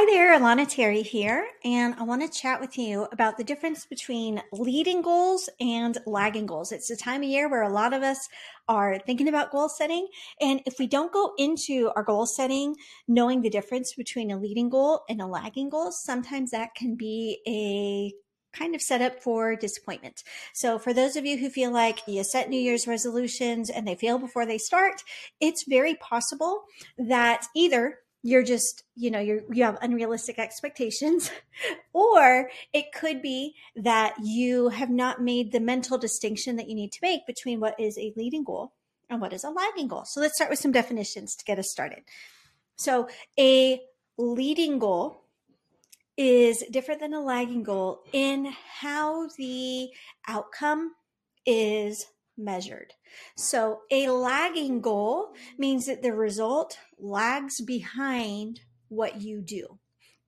Hi there, Alana Terry here, and I want to chat with you about the difference between leading goals and lagging goals. It's a time of year where a lot of us are thinking about goal setting, and if we don't go into our goal setting knowing the difference between a leading goal and a lagging goal, sometimes that can be a kind of set up for disappointment. So for those of you who feel like you set New Year's resolutions and they fail before they start, it's very possible that either you're just you know you you have unrealistic expectations. Or it could be that you have not made the mental distinction that you need to make between what is a leading goal and what is a lagging goal. So let's start with some definitions to get us started. So a leading goal is different than a lagging goal in how the outcome is measured. So a lagging goal means that the result lags behind what you do.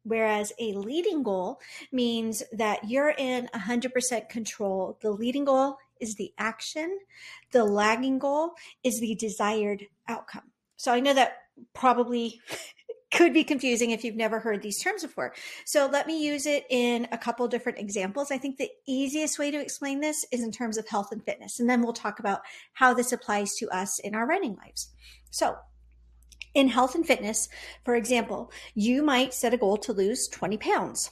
Whereas a leading goal means that you're in 100% control. The leading goal is the action, the lagging goal is the desired outcome. So I know that probably could be confusing if you've never heard these terms before. So let me use it in a couple different examples. I think the easiest way to explain this is in terms of health and fitness. And then we'll talk about how this applies to us in our running lives. So in health and fitness, for example, you might set a goal to lose 20 pounds.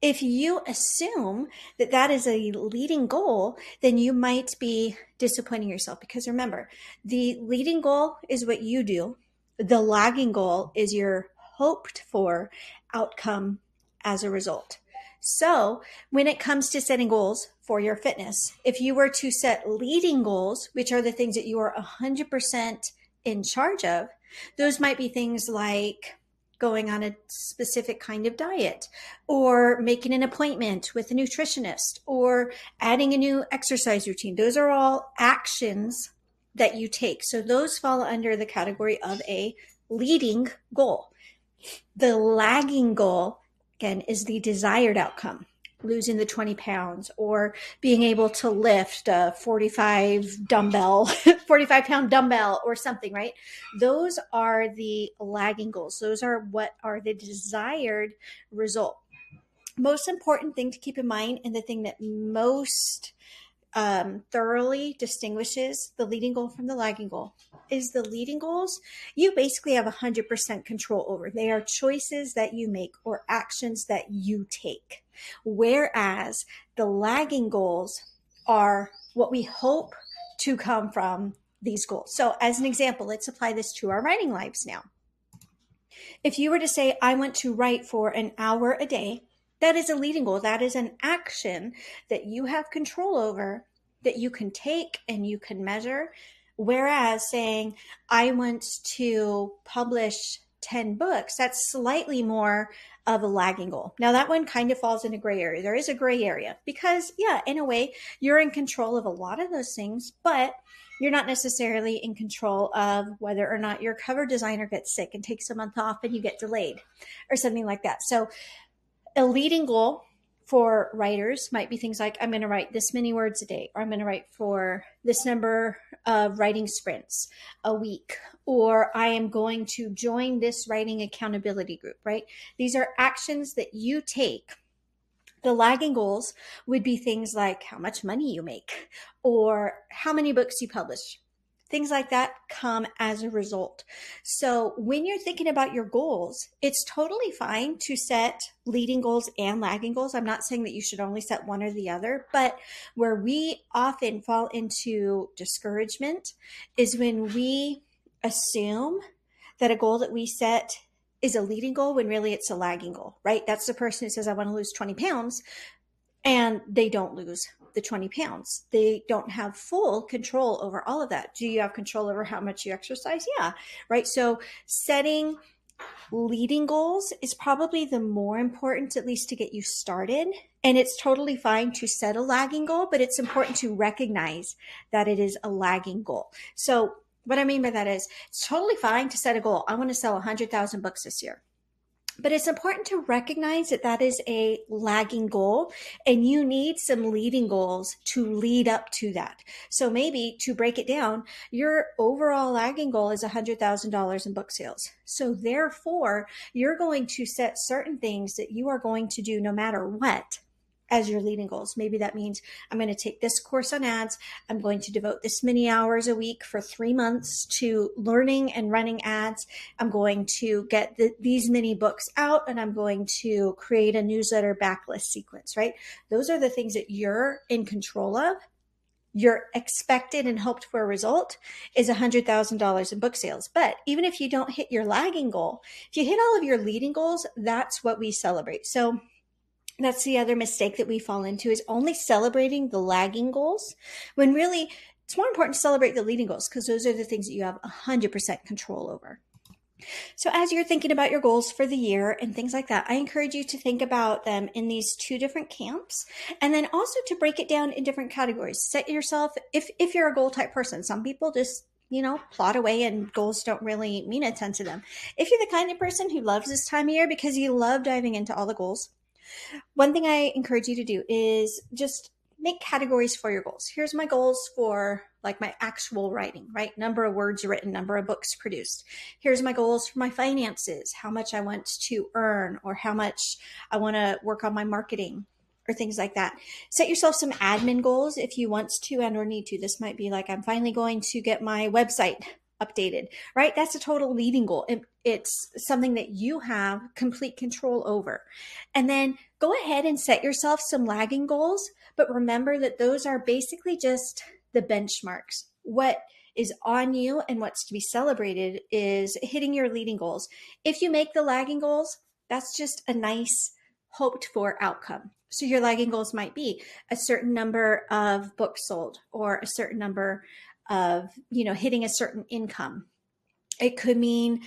If you assume that that is a leading goal, then you might be disappointing yourself because remember, the leading goal is what you do the lagging goal is your hoped for outcome as a result. So, when it comes to setting goals for your fitness, if you were to set leading goals, which are the things that you are 100% in charge of, those might be things like going on a specific kind of diet or making an appointment with a nutritionist or adding a new exercise routine. Those are all actions that you take. So those fall under the category of a leading goal. The lagging goal, again, is the desired outcome losing the 20 pounds or being able to lift a 45 dumbbell 45 pound dumbbell or something right those are the lagging goals those are what are the desired result most important thing to keep in mind and the thing that most um, thoroughly distinguishes the leading goal from the lagging goal. Is the leading goals you basically have 100% control over. They are choices that you make or actions that you take. Whereas the lagging goals are what we hope to come from these goals. So as an example let's apply this to our writing lives now. If you were to say i want to write for an hour a day that is a leading goal. That is an action that you have control over that you can take and you can measure. Whereas saying, I want to publish 10 books, that's slightly more of a lagging goal. Now, that one kind of falls in a gray area. There is a gray area because, yeah, in a way, you're in control of a lot of those things, but you're not necessarily in control of whether or not your cover designer gets sick and takes a month off and you get delayed or something like that. So, a leading goal for writers might be things like I'm going to write this many words a day, or I'm going to write for this number of writing sprints a week, or I am going to join this writing accountability group, right? These are actions that you take. The lagging goals would be things like how much money you make, or how many books you publish, things like that come as a result. So when you're thinking about your goals, it's totally fine to set leading goals and lagging goals. I'm not saying that you should only set one or the other, but where we often fall into discouragement is when we assume that a goal that we set is a leading goal when really it's a lagging goal, right? That's the person who says, I want to lose 20 pounds and they don't lose the 20 pounds. They don't have full control over all of that. Do you have control over how much you exercise? Yeah. Right. So setting leading goals is probably the more important, at least to get you started. And it's totally fine to set a lagging goal, but it's important to recognize that it is a lagging goal. So what I mean by that is it's totally fine to set a goal. I want to sell 100,000 books this year. But it's important to recognize that that is a lagging goal and you need some leading goals to lead up to that. So maybe to break it down, your overall lagging goal is $100,000 in book sales. So therefore, you're going to set certain things that you are going to do no matter what as your leading goals. Maybe that means I'm going to take this course on ads. I'm going to devote this many hours a week for three months to learning and running ads. I'm going to get the, these many books out and I'm going to create a newsletter backlist sequence, right? Those are the things that you're in control of. Your expected and hoped for result is $100,000 in book sales. But even if you don't hit your lagging goal, if you hit all of your leading goals, that's what we celebrate. So that's the other mistake that we fall into is only celebrating the lagging goals when really it's more important to celebrate the leading goals because those are the things that you have 100% control over. So, as you're thinking about your goals for the year and things like that, I encourage you to think about them in these two different camps and then also to break it down in different categories. Set yourself, if, if you're a goal type person, some people just you know, plot away and goals don't really mean a ton to them. If you're the kind of person who loves this time of year because you love diving into all the goals, one thing I encourage you to do is just make categories for your goals. Here's my goals for like my actual writing, right? Number of words written, number of books produced. Here's my goals for my finances, how much I want to earn or how much I want to work on my marketing or things like that. Set yourself some admin goals if you want to and or need to. This might be like I'm finally going to get my website updated, right? That's a total leading goal. It's something that you have complete control over. And then go ahead and set yourself some lagging goals, but remember that those are basically just the benchmarks. What is on you and what's to be celebrated is hitting your leading goals. If you make the lagging goals, that's just a nice hoped for outcome. So your lagging goals might be a certain number of books sold or a certain number of you know hitting a certain income it could mean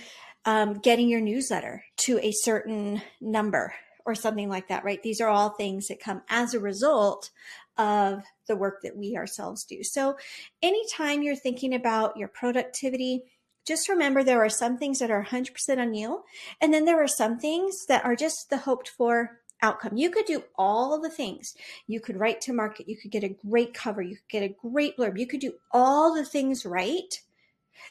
um, getting your newsletter to a certain number or something like that right these are all things that come as a result of the work that we ourselves do so anytime you're thinking about your productivity just remember there are some things that are 100% on you and then there are some things that are just the hoped for outcome. You could do all the things. You could write to market. You could get a great cover. You could get a great blurb. You could do all the things right.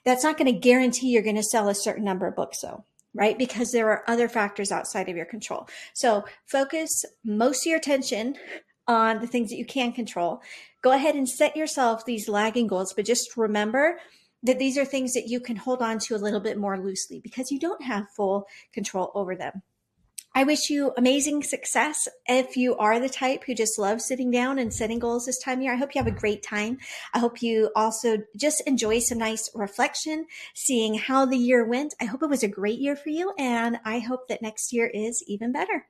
That's not going to guarantee you're going to sell a certain number of books though, right? Because there are other factors outside of your control. So focus most of your attention on the things that you can control. Go ahead and set yourself these lagging goals, but just remember that these are things that you can hold on to a little bit more loosely because you don't have full control over them. I wish you amazing success. If you are the type who just loves sitting down and setting goals this time of year, I hope you have a great time. I hope you also just enjoy some nice reflection, seeing how the year went. I hope it was a great year for you, and I hope that next year is even better.